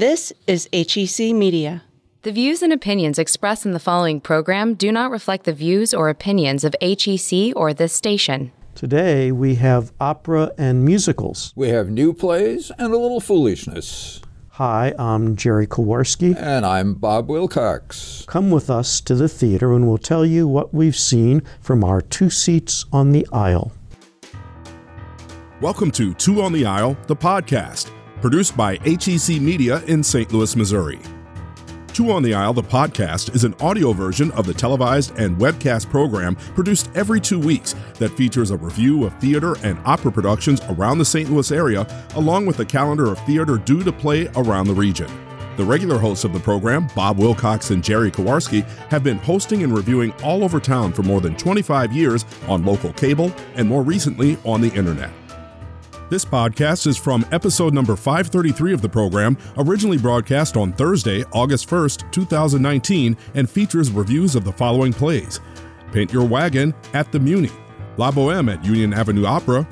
This is HEC Media. The views and opinions expressed in the following program do not reflect the views or opinions of HEC or this station. Today we have opera and musicals. We have new plays and a little foolishness. Hi, I'm Gerry Kowarsky. And I'm Bob Wilcox. Come with us to the theater and we'll tell you what we've seen from our two seats on the aisle. Welcome to Two on the Aisle, the podcast, produced by HEC Media in St. Louis, Missouri. Two on the Aisle, the podcast, is an audio version of the televised and webcast program produced every two weeks that features a review of theater and opera productions around the St. Louis area, along with a calendar of theater due to play around the region. The regular hosts of the program, Bob Wilcox and Gerry Kowarsky, have been hosting and reviewing all over town for more than 25 years on local cable and more recently on the internet. This podcast is from episode number 533 of the program, originally broadcast on Thursday, August 1st, 2019, and features reviews of the following plays Paint Your Wagon at the Muny, La Boheme at Union Avenue Opera,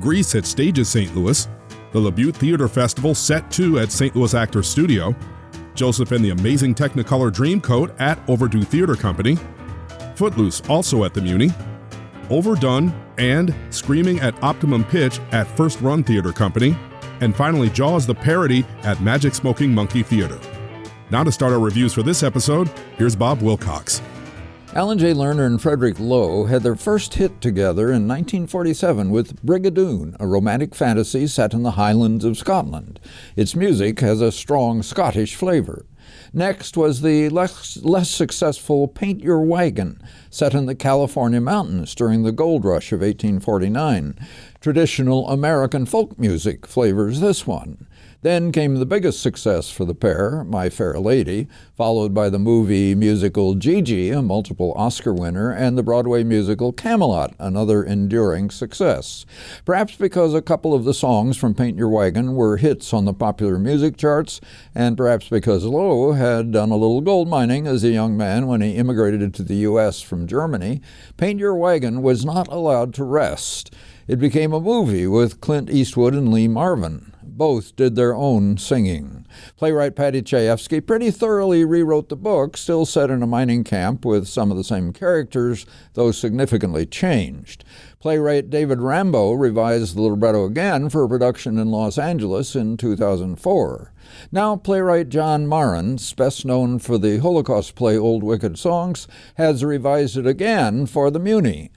Grease at Stages St. Louis, the LaBute Theater Festival Set 2 at St. Louis Actors Studio, Joseph and the Amazing Technicolor Dreamcoat at Overdue Theater Company, Footloose also at the Muny, Overdone, and Screaming at Optimum Pitch at First Run Theater Company, and finally Jaws the Parody at Magic Smoking Monkey Theater. Now to start our reviews for this episode, here's Bob Wilcox. Alan J. Lerner and Frederick Loewe had their first hit together in 1947 with Brigadoon, a romantic fantasy set in the Highlands of Scotland. Its music has a strong Scottish flavor. Next was the less, less successful Paint Your Wagon, set in the California mountains during the gold rush of 1849. Traditional American folk music flavors this one. Then came the biggest success for the pair, My Fair Lady, followed by the movie musical Gigi, a multiple Oscar winner, and the Broadway musical Camelot, another enduring success. Perhaps because a couple of the songs from Paint Your Wagon were hits on the popular music charts, and perhaps because Loewe had done a little gold mining as a young man when he immigrated to the U.S. from Germany, Paint Your Wagon was not allowed to rest. It became a movie with Clint Eastwood and Lee Marvin both did their own singing. Playwright Paddy Chayefsky pretty thoroughly rewrote the book, still set in a mining camp with some of the same characters, though significantly changed. Playwright David Rambo revised the libretto again for a production in Los Angeles in 2004. Now, playwright Jon Marans, best known for the Holocaust play Old Wicked Songs, has revised it again for the Muny.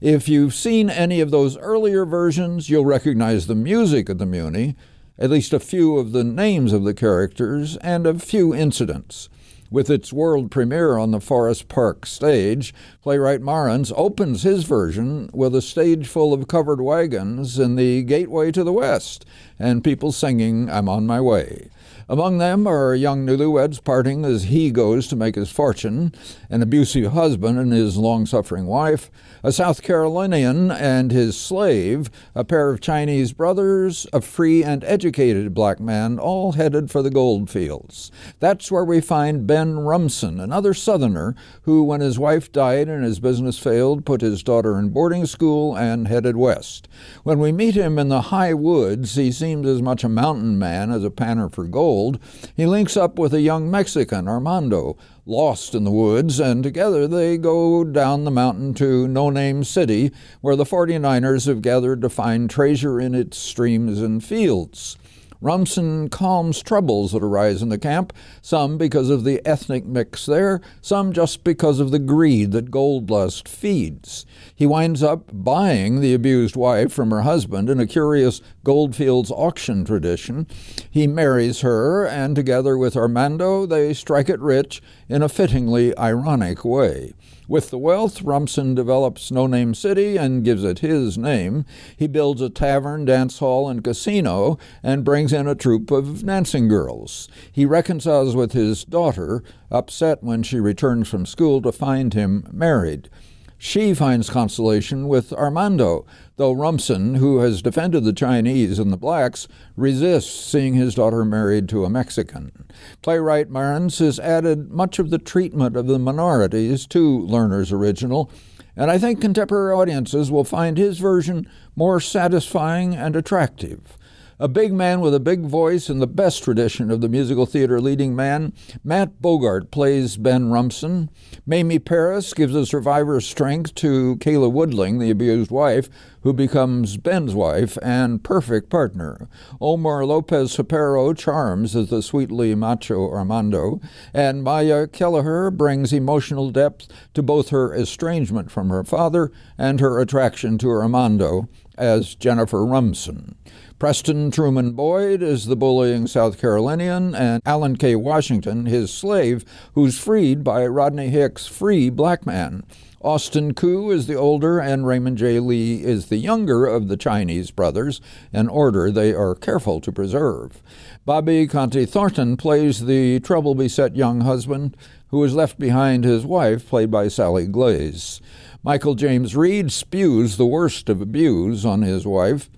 If you've seen any of those earlier versions, you'll recognize the music of the Muny, at least a few of the names of the characters, and a few incidents. With its world premiere on the Forest Park stage, playwright Marans opens his version with a stage full of covered wagons in the gateway to the west, and people singing, I'm on my way. Among them are young newlyweds parting as he goes to make his fortune, an abusive husband and his long suffering wife, a South Carolinian and his slave, a pair of Chinese brothers, a free and educated black man, all headed for the gold fields. That's where we find Ben Rumson, another Southerner, who, when his wife died and his business failed, put his daughter in boarding school and headed west. When we meet him in the high woods, he seems as much a mountain man as a panner for gold he links up with a young Mexican, Armando, lost in the woods, and together they go down the mountain to No Name City, where the 49ers have gathered to find treasure in its streams and fields. Rumson calms troubles that arise in the camp, some because of the ethnic mix there, some just because of the greed that gold lust feeds. He winds up buying the abused wife from her husband in a curious Goldfields auction tradition. He marries her, and together with Armando, they strike it rich in a fittingly ironic way. With the wealth, Rumson develops No Name City and gives it his name. He builds a tavern, dance hall, and casino and brings in a troupe of dancing girls. He reconciles with his daughter, upset when she returns from school to find him married. She finds consolation with Armando, though Rumson, who has defended the Chinese and the blacks, resists seeing his daughter married to a Mexican. Playwright Marans has added much of the treatment of the minorities to Lerner's original, and I think contemporary audiences will find his version more satisfying and attractive. A big man with a big voice in the best tradition of the musical theater leading man, Matt Bogart plays Ben Rumson. Mamie Paris gives a survivor's strength to Kayla Woodling, the abused wife, who becomes Ben's wife and perfect partner. Omar Lopez-Cepero charms as the sweetly macho Armando, and Maya Kelleher brings emotional depth to both her estrangement from her father and her attraction to Armando as Jennifer Rumson. Preston Truman Boyd is the bullying South Carolinian, and Alan K. Washington, his slave, who's freed by Rodney Hicks' free black man. Austin Koo is the older, and Raymond J. Lee is the younger of the Chinese brothers, an order they are careful to preserve. Bobby Conte Thornton plays the trouble beset young husband who is left behind his wife, played by Sally Glaze. Michael James Reed spews the worst of abuse on his wife.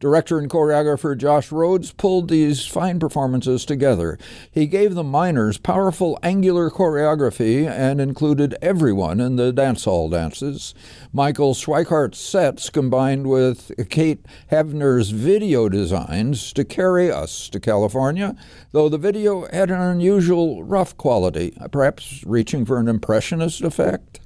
Director and choreographer Josh Rhodes pulled these fine performances together. He gave the miners powerful angular choreography and included everyone in the dance hall dances. Michael Schweikardt's sets combined with Kate Havner's video designs to carry us to California, though the video had an unusual rough quality, perhaps reaching for an impressionist effect.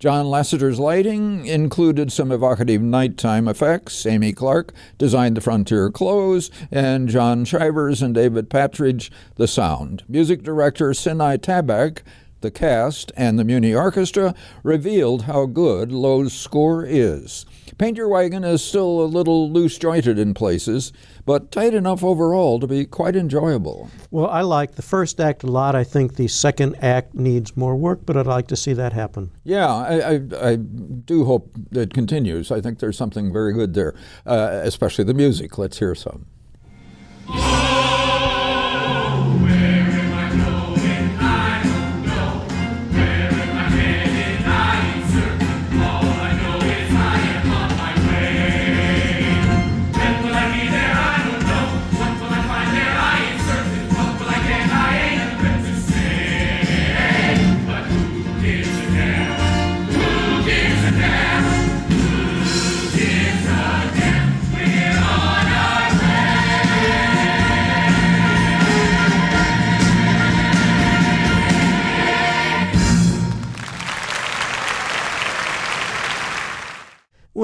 John Lasseter's lighting included some evocative nighttime effects. Amy Clark designed the Frontier clothes, and John Shivers and David Patridge the sound. Music director Sinai Tabak the cast and the Muny Orchestra revealed how good Loewe's score is. Paint Your Wagon is still a little loose jointed in places, but tight enough overall to be quite enjoyable. Well, I like the first act a lot. I think the second act needs more work, but I'd like to see that happen. Yeah, I, I, I do hope it continues. I think there's something very good there, uh, especially the music. Let's hear some.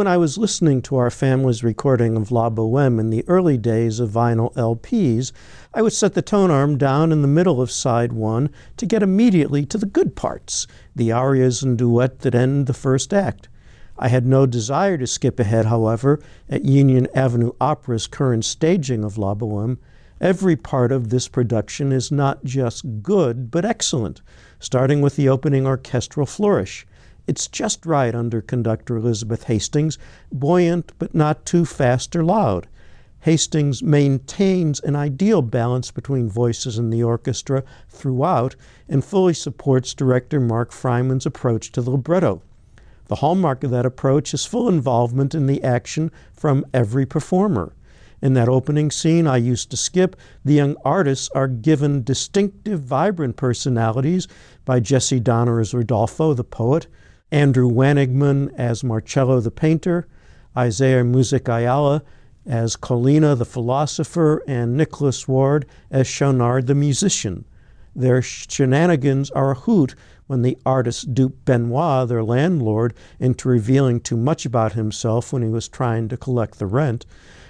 When I was listening to our family's recording of La Boheme in the early days of vinyl LPs, I would set the tone arm down in the middle of side one to get immediately to the good parts, the arias and duet that end the first act. I had no desire to skip ahead, however, at Union Avenue Opera's current staging of La Boheme. Every part of this production is not just good, but excellent, starting with the opening orchestral flourish. It's just right under conductor Elizabeth Hastings, buoyant but not too fast or loud. Hastings maintains an ideal balance between voices in the orchestra throughout and fully supports director Mark Fryman's approach to the libretto. The hallmark of that approach is full involvement in the action from every performer. In that opening scene I used to skip, the young artists are given distinctive, vibrant personalities by Jesse Donner as Rodolfo, the poet, Andrew Wanigman as Marcello the painter, Isaiah Musik-Ayala as Colline the philosopher, and Nicholas Ward as Schaunard the musician. Their shenanigans are a hoot when the artists dupe Benoit, their landlord, into revealing too much about himself when he was trying to collect the rent.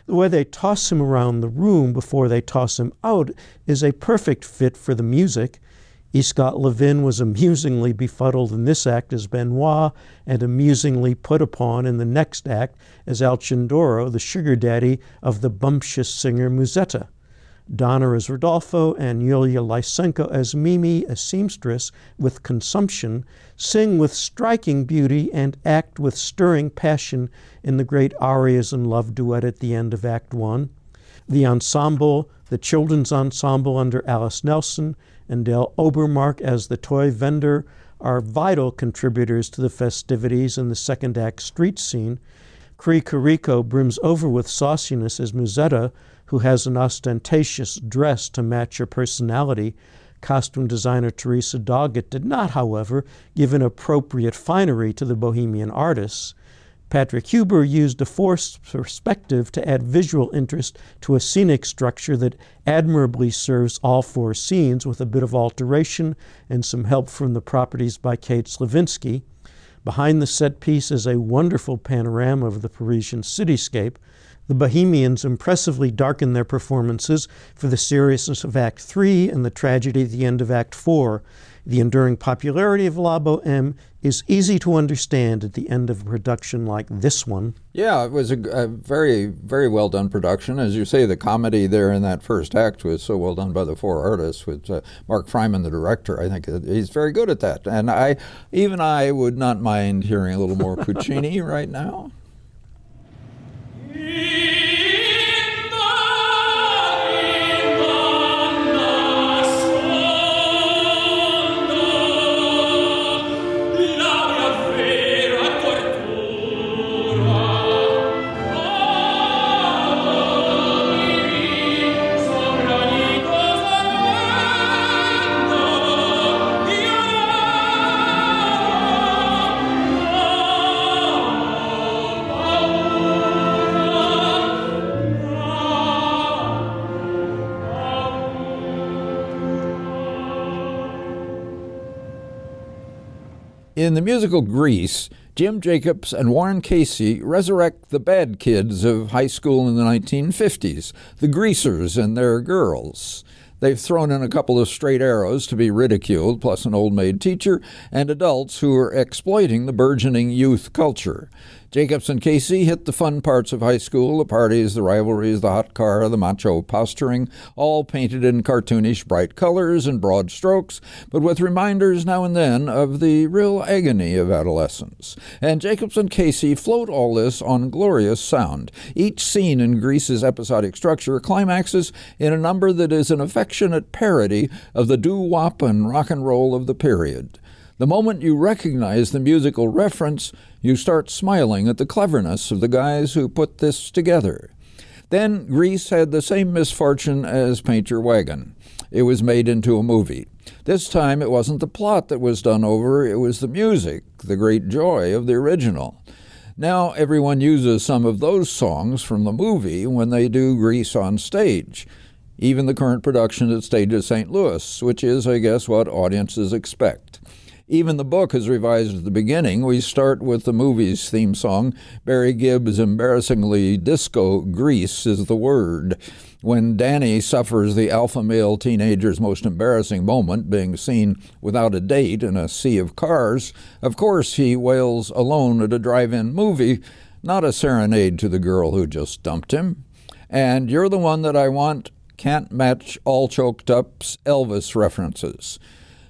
The way they toss him around the room before they toss him out is a perfect fit for the music. E. Scott Levin was amusingly befuddled in this act as Benoit and amusingly put upon in the next act as Alcindoro, the sugar daddy of the bumptious singer Musetta. Donner as Rodolfo and Yulia Lysenko as Mimi, a seamstress with consumption, sing with striking beauty and act with stirring passion in the great arias and love duet at the end of Act One. The ensemble, the children's ensemble under Alice Nelson, and Dale Obermark as the toy vendor are vital contributors to the festivities in the second act street scene. Cree Carico brims over with sauciness as Musetta, who has an ostentatious dress to match her personality. Costume designer Teresa Doggett did not, however, give an appropriate finery to the bohemian artists. Patrick Huber used a forced perspective to add visual interest to a scenic structure that admirably serves all four scenes with a bit of alteration and some help from the properties by Kate Slavinsky. Behind the set piece is a wonderful panorama of the Parisian cityscape. The Bohemians impressively darken their performances for the seriousness of Act 3 and the tragedy at the end of Act 4. The enduring popularity of La Boheme is easy to understand at the end of a production like this one. Yeah, it was a, a, very, very well done production. As you say, the comedy there in that first act was so well done by the four artists, with uh, Mark Fryman, the director. I think he's very good at that. And I, even I, would not mind hearing a little more Puccini right now. In the musical Grease, Jim Jacobs and Warren Casey resurrect the bad kids of high school in the 1950s, the greasers and their girls. They've thrown in a couple of straight arrows to be ridiculed, plus an old maid teacher, and adults who are exploiting the burgeoning youth culture. Jacobs and Casey hit the fun parts of high school the parties, the rivalries, the hot car, the macho posturing, all painted in cartoonish bright colors and broad strokes, but with reminders now and then of the real agony of adolescence. And Jacobs and Casey float all this on glorious sound. Each scene in Grease's episodic structure climaxes in a number that is an affectionate parody of the doo wop and rock and roll of the period. The moment you recognize the musical reference, you start smiling at the cleverness of the guys who put this together. Then Grease had the same misfortune as Paint Your Wagon. It was made into a movie. This time it wasn't the plot that was done over, it was the music, the great joy of the original. Now everyone uses some of those songs from the movie when they do Grease on stage. Even the current production at Stage of St. Louis, which is, I guess, what audiences expect. Even the book is revised at the beginning. We start with the movie's theme song. Barry Gibb's embarrassingly disco Grease is the word. When Danny suffers the alpha male teenager's most embarrassing moment, being seen without a date in a sea of cars, of course he wails alone at a drive in movie, not a serenade to the girl who just dumped him. And you're the one that I want can't match all choked up's Elvis references.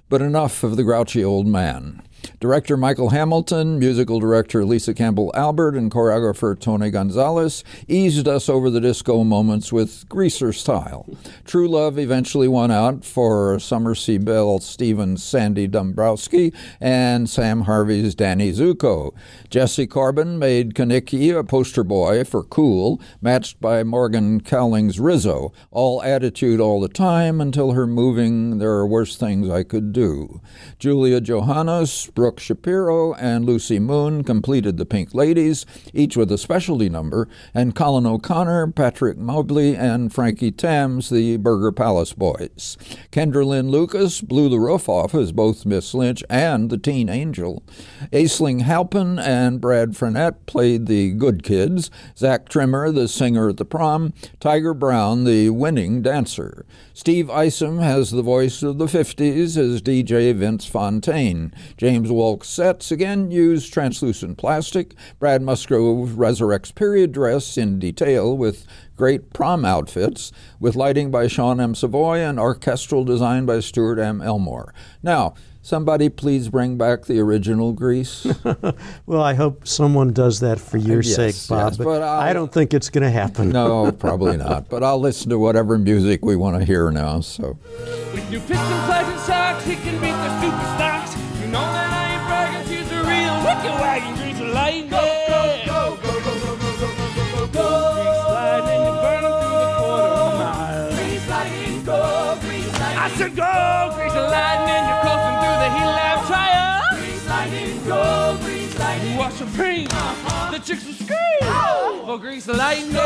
But enough of the grouchy old man. Director Michael Hamilton, musical director Lisa Campbell Albert, and choreographer Tony Gonzalez eased us over the disco moments with greaser style. True Love eventually won out for Summer C. Bell Stevens' Sandy Dumbrowski and Sam Harvey's Danny Zuko. Jesse Corbin made Kenickie a poster boy for Cool, matched by Morgan Cowling's Rizzo. All attitude all the time until her moving There Are Worse Things I Could Do. Julia Johannes Brooke Shapiro and Lucy Moon completed the Pink Ladies, each with a specialty number, and Colin O'Connor, Patrick Mobley, and Frankie Thames, the Burger Palace Boys. Kendra Lynn Lucas blew the roof off as both Miss Lynch and the Teen Angel. Aisling Halpin and Brad Frenette played the good kids, Zach Trimmer, the singer at the prom, Tiger Brown, the winning dancer. Steve Isom has the voice of the 50s as DJ Vince Fontaine. James James Wolk sets again use translucent plastic. Brad Musgrove resurrects period dress in detail with great prom outfits, with lighting by Sean M. Savoy and orchestral design by Stuart M. Elmore. Now, somebody please bring back the original Grease. well, I hope someone does that for your yes, sake, Bob. Yes, but, I don't think it's going to happen. no, probably not. But I'll listen to whatever music we want to hear now. So. With new fits and pleasant socks, he can beat the super stocks. You know that your wagon, grease the lightning. Go, go, go, go, go, go, go, go, go, go, go. Grease lightning and burn through the quarter mile. Grease lightning, go, grease lightning. I said go, grease the lightning, you're coasting through the heat lap trial. Grease lightning, go, grease lightning. You are supreme, uh-huh. the chicks will scream for grease lightning.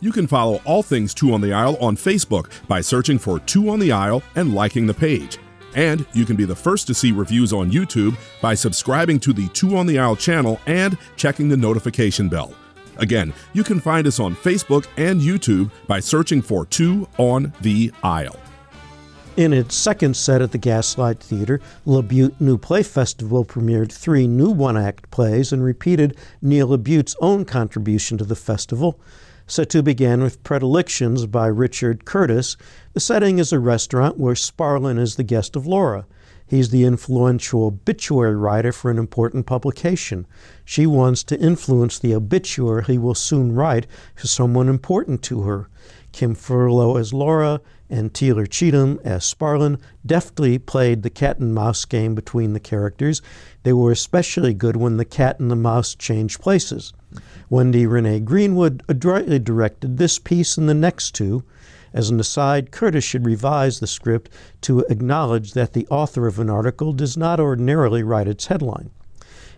You can follow all things Two on the Aisle on Facebook by searching for Two on the Aisle and liking the page. And you can be the first to see reviews on YouTube by subscribing to the Two on the Aisle channel and checking the notification bell. Again, you can find us on Facebook and YouTube by searching for Two on the Aisle. In its second set at the Gaslight Theater, LaBute New Play Festival premiered three new one act plays and repeated Neil LaBute's own contribution to the festival. Set two began with Predilections by Richard Curtis. The setting is a restaurant where Sparlin is the guest of Laura. He's the influential obituary writer for an important publication. She wants to influence the obituary he will soon write for someone important to her. Kim Furlow as Laura and Taylor Cheatham as Sparlin deftly played the cat and mouse game between the characters. They were especially good when the cat and the mouse changed places. Wendy Renee Greenwood adroitly directed this piece and the next two. As an aside, Curtis should revise the script to acknowledge that the author of an article does not ordinarily write its headline.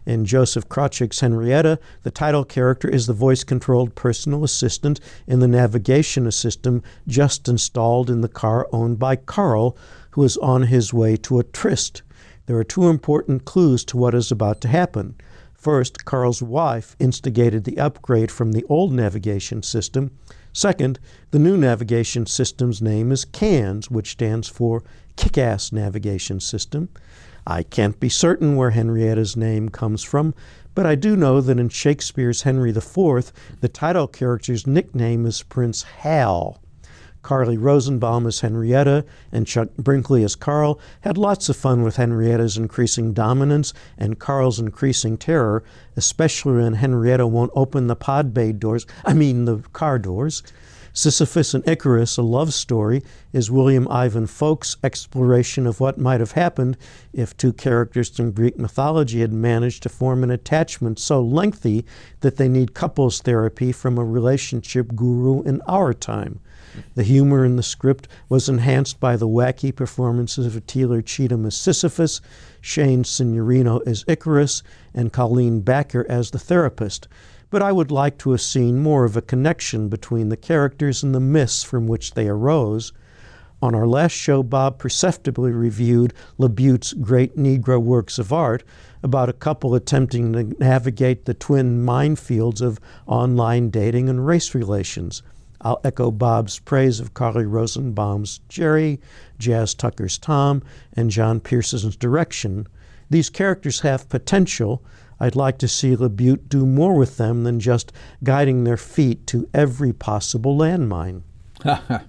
In Joseph Krawczyk's Henrietta, the title character is the voice controlled personal assistant in the navigation system just installed in the car owned by Carl, who is on his way to a tryst. There are two important clues to what is about to happen. First, Carl's wife instigated the upgrade from the old navigation system. Second, the new navigation system's name is CANS, which stands for Kick Ass Navigation System. I can't be certain where Henrietta's name comes from, but I do know that in Shakespeare's Henry IV, the title character's nickname is Prince Hal. Carly Rosenbaum as Henrietta and Chuck Brinkley as Carl had lots of fun with Henrietta's increasing dominance and Carl's increasing terror, especially when Henrietta won't open the pod bay doors, I mean the car doors. Sisyphus and Icarus, a love story, is William Ivan Folk's exploration of what might have happened if two characters from Greek mythology had managed to form an attachment so lengthy that they need couples therapy from a relationship guru in our time. The humor in the script was enhanced by the wacky performances of Taylor Cheatham as Sisyphus, Shane Signorino as Icarus, and Colleen Backer as the therapist but I would like to have seen more of a connection between the characters and the myths from which they arose. On our last show, Bob perceptibly reviewed LaBute's great Negro works of art about a couple attempting to navigate the twin minefields of online dating and race relations. I'll echo Bob's praise of Carly Rosenbaum's Jerry, Jazz Tucker's Tom, and John Pearson's direction. These characters have potential, I'd like to see LaBute do more with them than just guiding their feet to every possible landmine.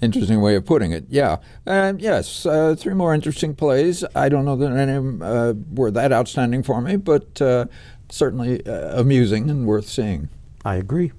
interesting way of putting it. Yeah. Uh, yes, uh, three more interesting plays. I don't know that any of them uh, were that outstanding for me, but uh, certainly uh, amusing and worth seeing. I agree.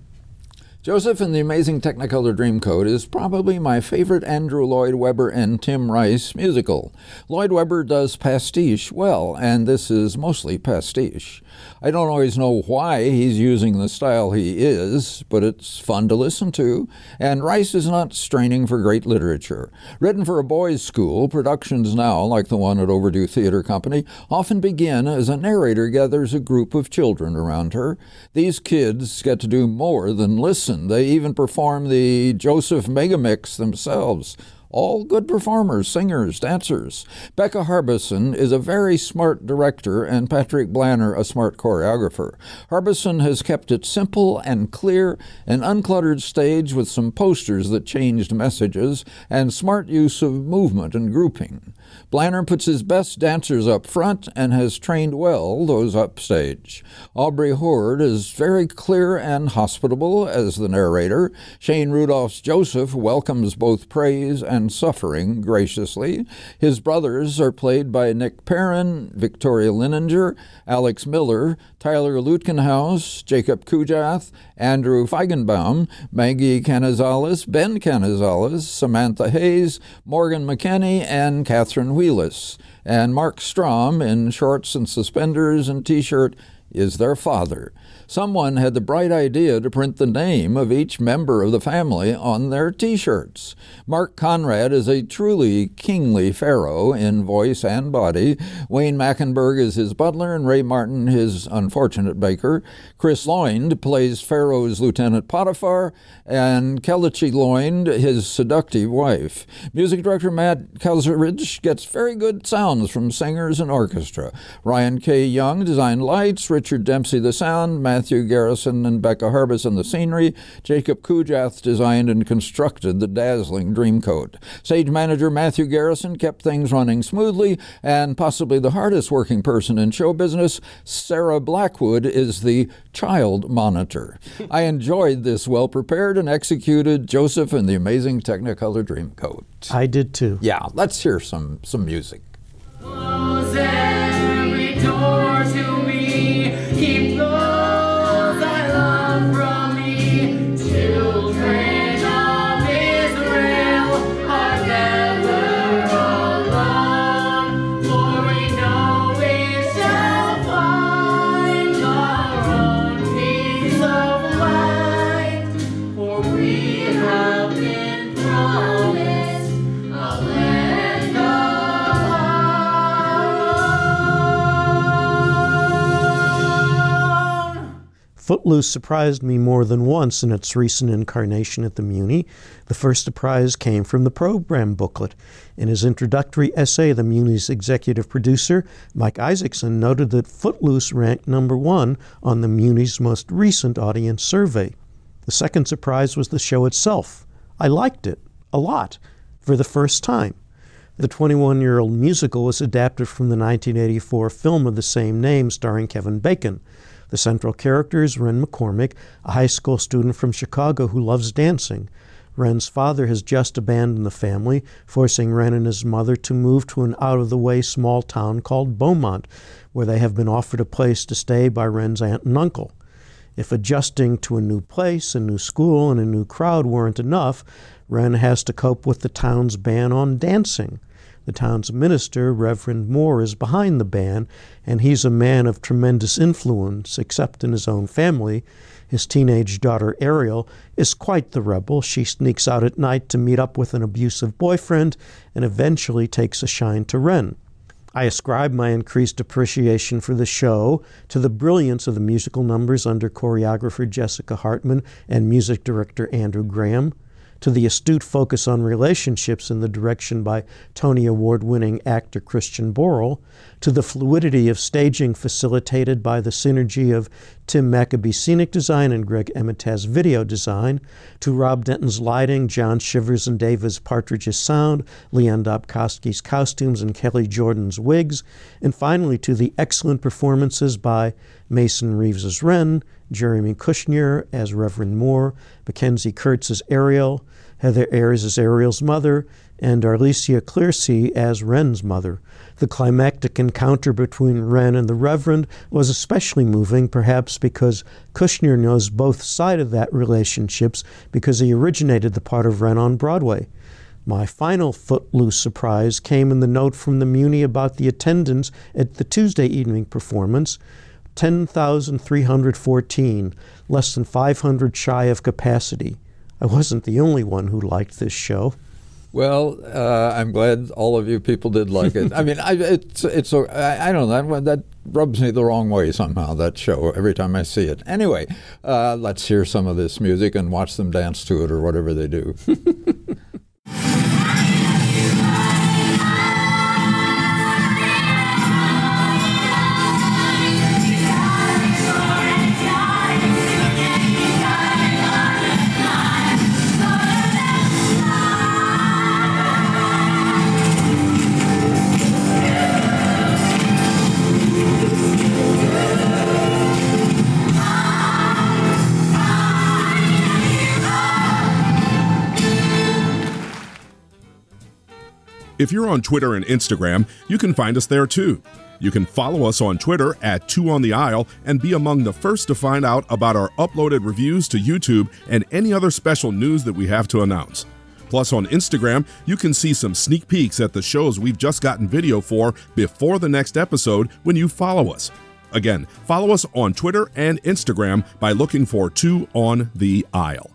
Joseph and the Amazing Technicolor Dreamcoat is probably my favorite Andrew Lloyd Webber and Tim Rice musical. Lloyd Webber does pastiche well, and this is mostly pastiche. I don't always know why he's using the style he is, but it's fun to listen to, and Rice is not straining for great literature. Written for a boys' school, productions now, like the one at Overdue Theater Company, often begin as a narrator gathers a group of children around her. These kids get to do more than listen, they even perform the Joseph Megamix themselves all good performers, singers, dancers. Becca Harbison is a very smart director, and Patrick Blanner a smart choreographer. Harbison has kept it simple and clear, an uncluttered stage with some posters that changed messages, and smart use of movement and grouping. Blanner puts his best dancers up front and has trained well those upstage. Aubrey Horde is very clear and hospitable as the narrator. Shane Rudolph's Joseph welcomes both praise and suffering graciously. His brothers are played by Nick Perrin, Victoria Lininger, Alex Miller, Tyler Lutkenhaus, Jacob Kujath, Andrew Feigenbaum, Maggie Canizales, Ben Canizales, Samantha Hayes, Morgan McKenney, and Catherine Wheelis. And Mark Strom in shorts and suspenders and t shirt is their father. Someone had the bright idea to print the name of each member of the family on their t shirts. Mark Conrad is a truly kingly pharaoh in voice and body. Wayne Mackenberg is his butler, and Ray Martin his unfortunate baker. Chris Loynd plays Pharaoh's Lieutenant Potiphar, and Kelechi Loynd his seductive wife. Music director Matt Kalsridge gets very good sounds from singers and orchestra. Ryan K. Young designed lights, Richard Dempsey the sound, Matthew Garrison and Becca Harbison the scenery. Jacob Kujath designed and constructed the dazzling Dreamcoat. Stage manager Matthew Garrison kept things running smoothly, and possibly the hardest working person in show business, Sarah Blackwood, is the child monitor. I enjoyed this well prepared and executed Joseph and the Amazing Technicolor Dreamcoat. I did too. Yeah, let's hear some some music. Close Footloose surprised me more than once in its recent incarnation at the Muny. The first surprise came from the program booklet. In his introductory essay, the Muny's executive producer, Mike Isaacson, noted that Footloose ranked number one on the Muny's most recent audience survey. The second surprise was the show itself. I liked it a lot for the first time. The 21 year old musical was adapted from the 1984 film of the same name starring Kevin Bacon. The central character is Ren McCormick, a high school student from Chicago who loves dancing. Ren's father has just abandoned the family, forcing Ren and his mother to move to an out of the way small town called Beaumont, where they have been offered a place to stay by Ren's aunt and uncle. If adjusting to a new place, a new school, and a new crowd weren't enough, Ren has to cope with the town's ban on dancing. The town's minister, Reverend Moore, is behind the ban, and he's a man of tremendous influence, except in his own family. His teenage daughter, Ariel, is quite the rebel. She sneaks out at night to meet up with an abusive boyfriend and eventually takes a shine to Ren. I ascribe my increased appreciation for the show to the brilliance of the musical numbers under choreographer Jessica Hartman and music director Andrew Graham, to the astute focus on relationships in the direction by Tony Award winning actor Christian Borle, to the fluidity of staging facilitated by the synergy of Tim Mackabee's scenic design and Greg Emetaz's video design, to Rob Denton's lighting, John Shivers and Davis Partridge's sound, Leon Dobkowski's costumes, and Kelly Jordan's wigs, and finally to the excellent performances by Mason Reeves as Ren, Jeremy Kushnier as Reverend Moore, Mackenzie Kurtz as Ariel, Heather Ayres as Ariel's mother, and Arlesia Clearsea as Ren's mother. The climactic encounter between Ren and the Reverend was especially moving, perhaps because Kushnier knows both sides of that relationships because he originated the part of Ren on Broadway. My final footloose surprise came in the note from the Muny about the attendance at the Tuesday evening performance. 10,314, less than 500 shy of capacity. I wasn't the only one who liked this show. Well, uh, I'm glad all of you people did like it. I mean, I, it's it's a, I, I don't know that that rubs me the wrong way somehow. That show every time I see it. Anyway, uh, let's hear some of this music and watch them dance to it or whatever they do. If you're on Twitter and Instagram, you can find us there too. You can follow us on Twitter at Two on the Aisle and be among the first to find out about our uploaded reviews to YouTube and any other special news that we have to announce. Plus, on Instagram, you can see some sneak peeks at the shows we've just gotten video for before the next episode when you follow us. Again, follow us on Twitter and Instagram by looking for Two on the Aisle.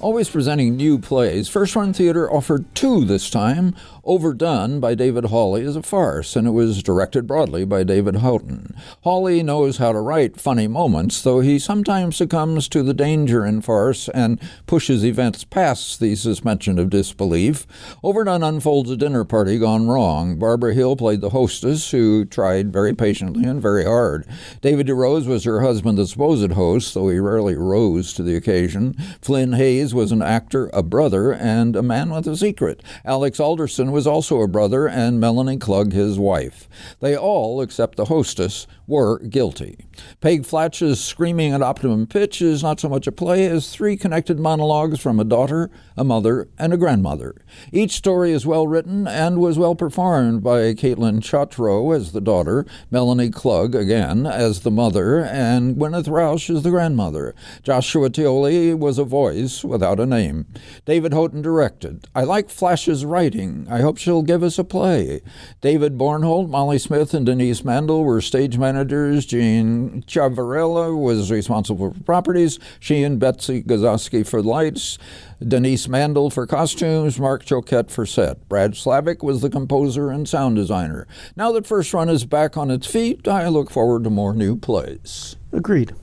Always presenting new plays, First Run Theater offered two this time. Overdone by David Hawley is a farce, and it was directed broadly by David Houghton. Hawley knows how to write funny moments, though he sometimes succumbs to the danger in farce and pushes events past the suspension of disbelief. Overdone unfolds a dinner party gone wrong. Barbara Hill played the hostess, who tried very patiently and very hard. David DeRose was her husband, the supposed host, though he rarely rose to the occasion. Flynn Hayes was an actor, a brother, and a man with a secret. Alex Alderson was also a brother, and Melanie Klug his wife. They all, except the hostess, were guilty. Peg Flatch's Screaming at Optimum Pitch is not so much a play as three connected monologues from a daughter, a mother, and a grandmother. Each story is well written and was well performed by Caitlin Chotro as the daughter, Melanie Klug again as the mother, and Gwyneth Roush as the grandmother. Joshua Tioli was a voice without a name. David Houghton directed. I like Flash's writing. I hope she'll give us a play. David Bornholt, Molly Smith, and Denise Mandel were stage managers. Jean Chavarella was responsible for properties. She and Betsy Gazowski for lights. Denise Mandel for costumes, Mark Choquette for set. Brad Slavic was the composer and sound designer. Now that First Run is back on its feet, I look forward to more new plays. Agreed.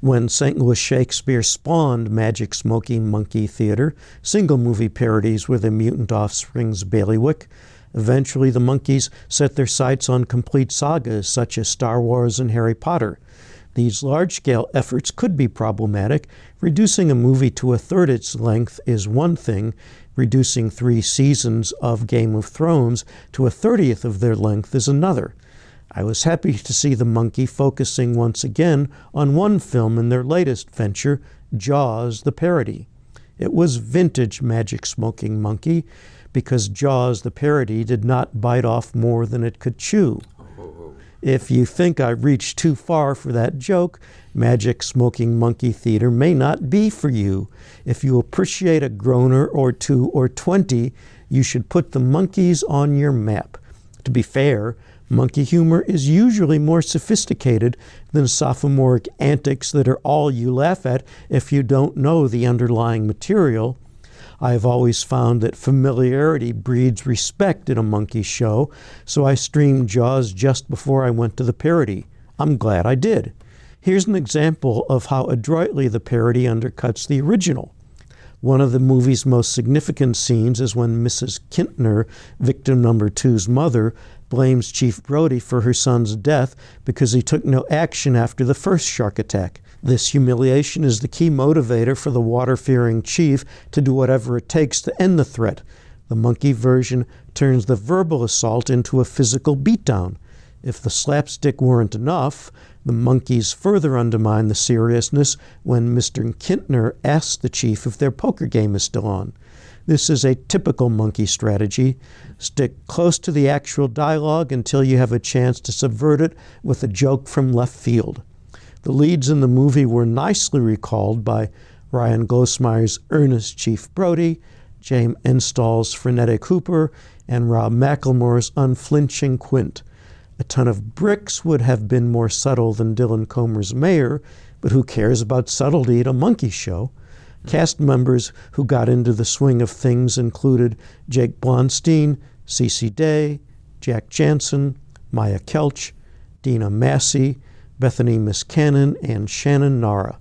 When St. Louis Shakespeare spawned Magic Smoking Monkey Theater, single movie parodies were the mutant offspring's bailiwick. Eventually, the monkeys set their sights on complete sagas such as Star Wars and Harry Potter. These large scale efforts could be problematic. Reducing a movie to a third its length is one thing, reducing three seasons of Game of Thrones to a thirtieth of their length is another. I was happy to see the monkey focusing once again on one film in their latest venture, Jaws the parody. It was vintage Magic Smoking Monkey because Jaws the parody did not bite off more than it could chew. If you think I reached too far for that joke, Magic Smoking Monkey Theater may not be for you. If you appreciate a groaner or two or twenty, you should put the monkeys on your map. To be fair, monkey humor is usually more sophisticated than sophomoric antics that are all you laugh at if you don't know the underlying material. I've always found that familiarity breeds respect in a monkey show, so I streamed Jaws just before I went to the parody. I'm glad I did. Here's an example of how adroitly the parody undercuts the original. One of the movie's most significant scenes is when Mrs. Kintner, victim number two's mother, blames Chief Brody for her son's death because he took no action after the first shark attack. This humiliation is the key motivator for the water fearing chief to do whatever it takes to end the threat. The monkey version turns the verbal assault into a physical beatdown. If the slapstick weren't enough, the monkeys further undermine the seriousness when Mr. Kintner asks the chief if their poker game is still on. This is a typical monkey strategy. Stick close to the actual dialogue until you have a chance to subvert it with a joke from left field. The leads in the movie were nicely recalled by Ryan Glosmeyer's earnest Chief Brody, James Entstall's frenetic Hooper, and Rob McLemore's unflinching Quint. A ton of bricks would have been more subtle than Dylan Comer's Mayor, but who cares about subtlety at a monkey show? Cast members who got into the swing of things included Jake Blonstein, Cece Day, Jack Jansen, Maya Kelch, Dina Massey, Bethany Miscannon, and Shannon Nara.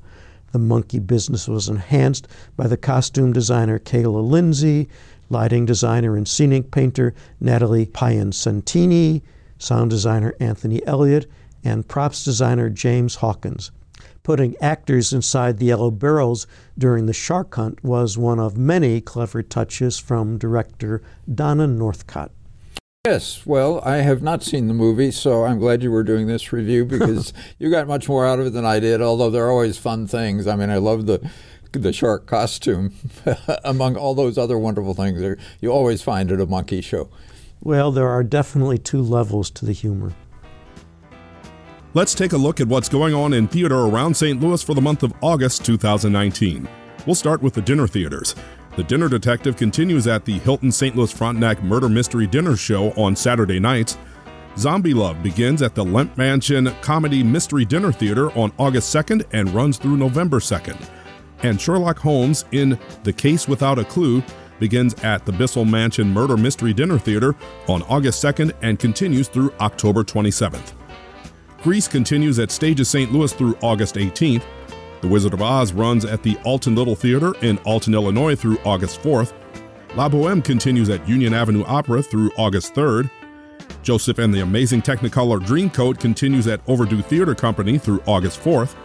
The monkey business was enhanced by the costume designer Kayla Lindsay, lighting designer and scenic painter Natalie Piancentini, sound designer Anthony Elliott, and props designer James Hawkins. Putting actors inside the yellow barrels during the shark hunt was one of many clever touches from director Donna Northcott. Yes, well, I have not seen the movie, so I'm glad you were doing this review because you got much more out of it than I did. Although there are always fun things. I mean, I love the the shark costume among all those other wonderful things. There, you always find at a monkey show. Well, there are definitely two levels to the humor. Let's take a look at what's going on in theater around St. Louis for the month of August 2019. We'll start with the dinner theaters. The Dinner Detective continues at the Hilton St. Louis Frontenac Murder Mystery Dinner Show on Saturday nights. Zombie Love begins at the Lemp Mansion Comedy Mystery Dinner Theater on August 2nd and runs through November 2nd. And Sherlock Holmes in The Case Without a Clue begins at the Bissell Mansion Murder Mystery Dinner Theater on August 2nd and continues through October 27th. Grease continues at Stages St. Louis through August 18th. The Wizard of Oz runs at the Alton Little Theater in Alton, Illinois through August 4th. La Boheme continues at Union Avenue Opera through August 3rd. Joseph and the Amazing Technicolor Dreamcoat continues at Overdue Theater Company through August 4th.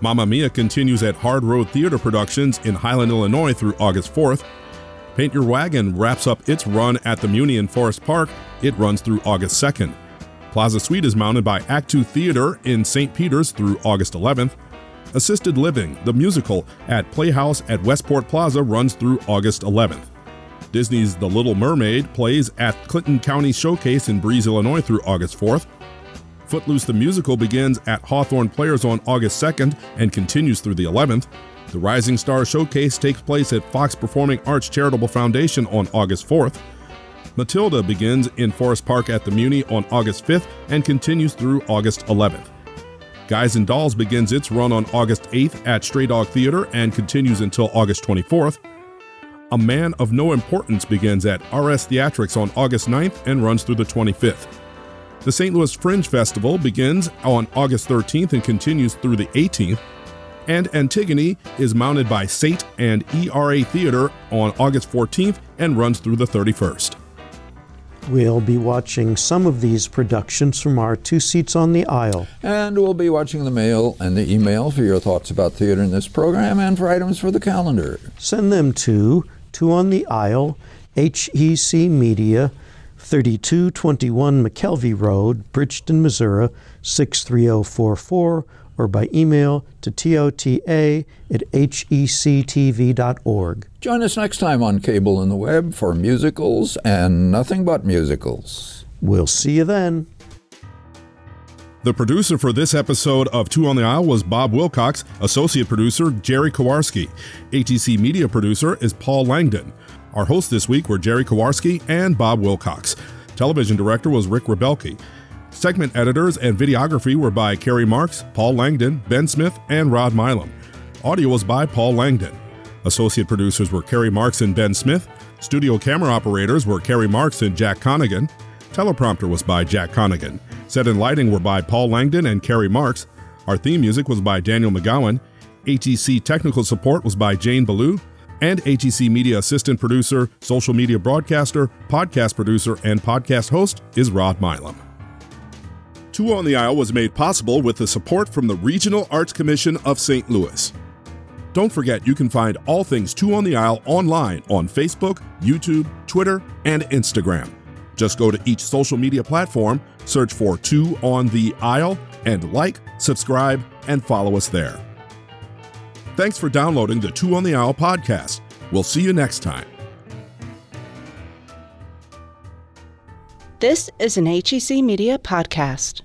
Mamma Mia continues at Hard Road Theater Productions in Highland, Illinois through August 4th. Paint Your Wagon wraps up its run at the Muny in Forest Park. It runs through August 2nd. Plaza Suite is mounted by Act 2 Theater in St. Peter's through August 11th. Assisted Living, the musical, at Playhouse at Westport Plaza runs through August 11th. Disney's The Little Mermaid plays at Clinton County Showcase in Breese, Illinois through August 4th. Footloose the Musical begins at Hawthorne Players on August 2nd and continues through the 11th. The Rising Star Showcase takes place at Fox Performing Arts Charitable Foundation on August 4th. Matilda begins in Forest Park at the Muny on August 5th and continues through August 11th. Guys and Dolls begins its run on August 8th at Stray Dog Theater and continues until August 24th. A Man of No Importance begins at RS Theatrics on August 9th and runs through the 25th. The St. Louis Fringe Festival begins on August 13th and continues through the 18th. And Antigone is mounted by SATE and ERA Theater on August 14th and runs through the 31st. We'll be watching some of these productions from our two seats on the aisle. And we'll be watching the mail and the email for your thoughts about theater in this program and for items for the calendar. Send them to Two on the Aisle, HEC Media, 3221 McKelvey Road, Bridgeton, Missouri, 63044, or by email to tota at hectv.org. Join us next time on Cable and the Web for musicals and nothing but musicals. We'll see you then. The producer for this episode of Two on the Aisle was Bob Wilcox, associate producer Gerry Kowarsky. HEC media producer is Paul Langdon. Our hosts this week were Gerry Kowarsky and Bob Wilcox. Television director was Rick Rebelke. Segment editors and videography were by Kerry Marks, Paul Langdon, Ben Smith, and Rod Milam. Audio was by Paul Langdon. Associate producers were Kerry Marks and Ben Smith. Studio camera operators were Kerry Marks and Jack Conigan. Teleprompter was by Jack Conigan. Set and lighting were by Paul Langdon and Kerry Marks. Our theme music was by Daniel McGowan. HEC technical support was by Jane Ballou. And HEC media assistant producer, social media broadcaster, podcast producer, and podcast host is Rod Milam. Two on the Aisle was made possible with the support from the Regional Arts Commission of St. Louis. Don't forget you can find all things Two on the Aisle online on Facebook, YouTube, Twitter, and Instagram. Just go to each social media platform, search for Two on the Aisle, and like, subscribe, and follow us there. Thanks for downloading the Two on the Aisle podcast. We'll see you next time. This is an HEC Media podcast.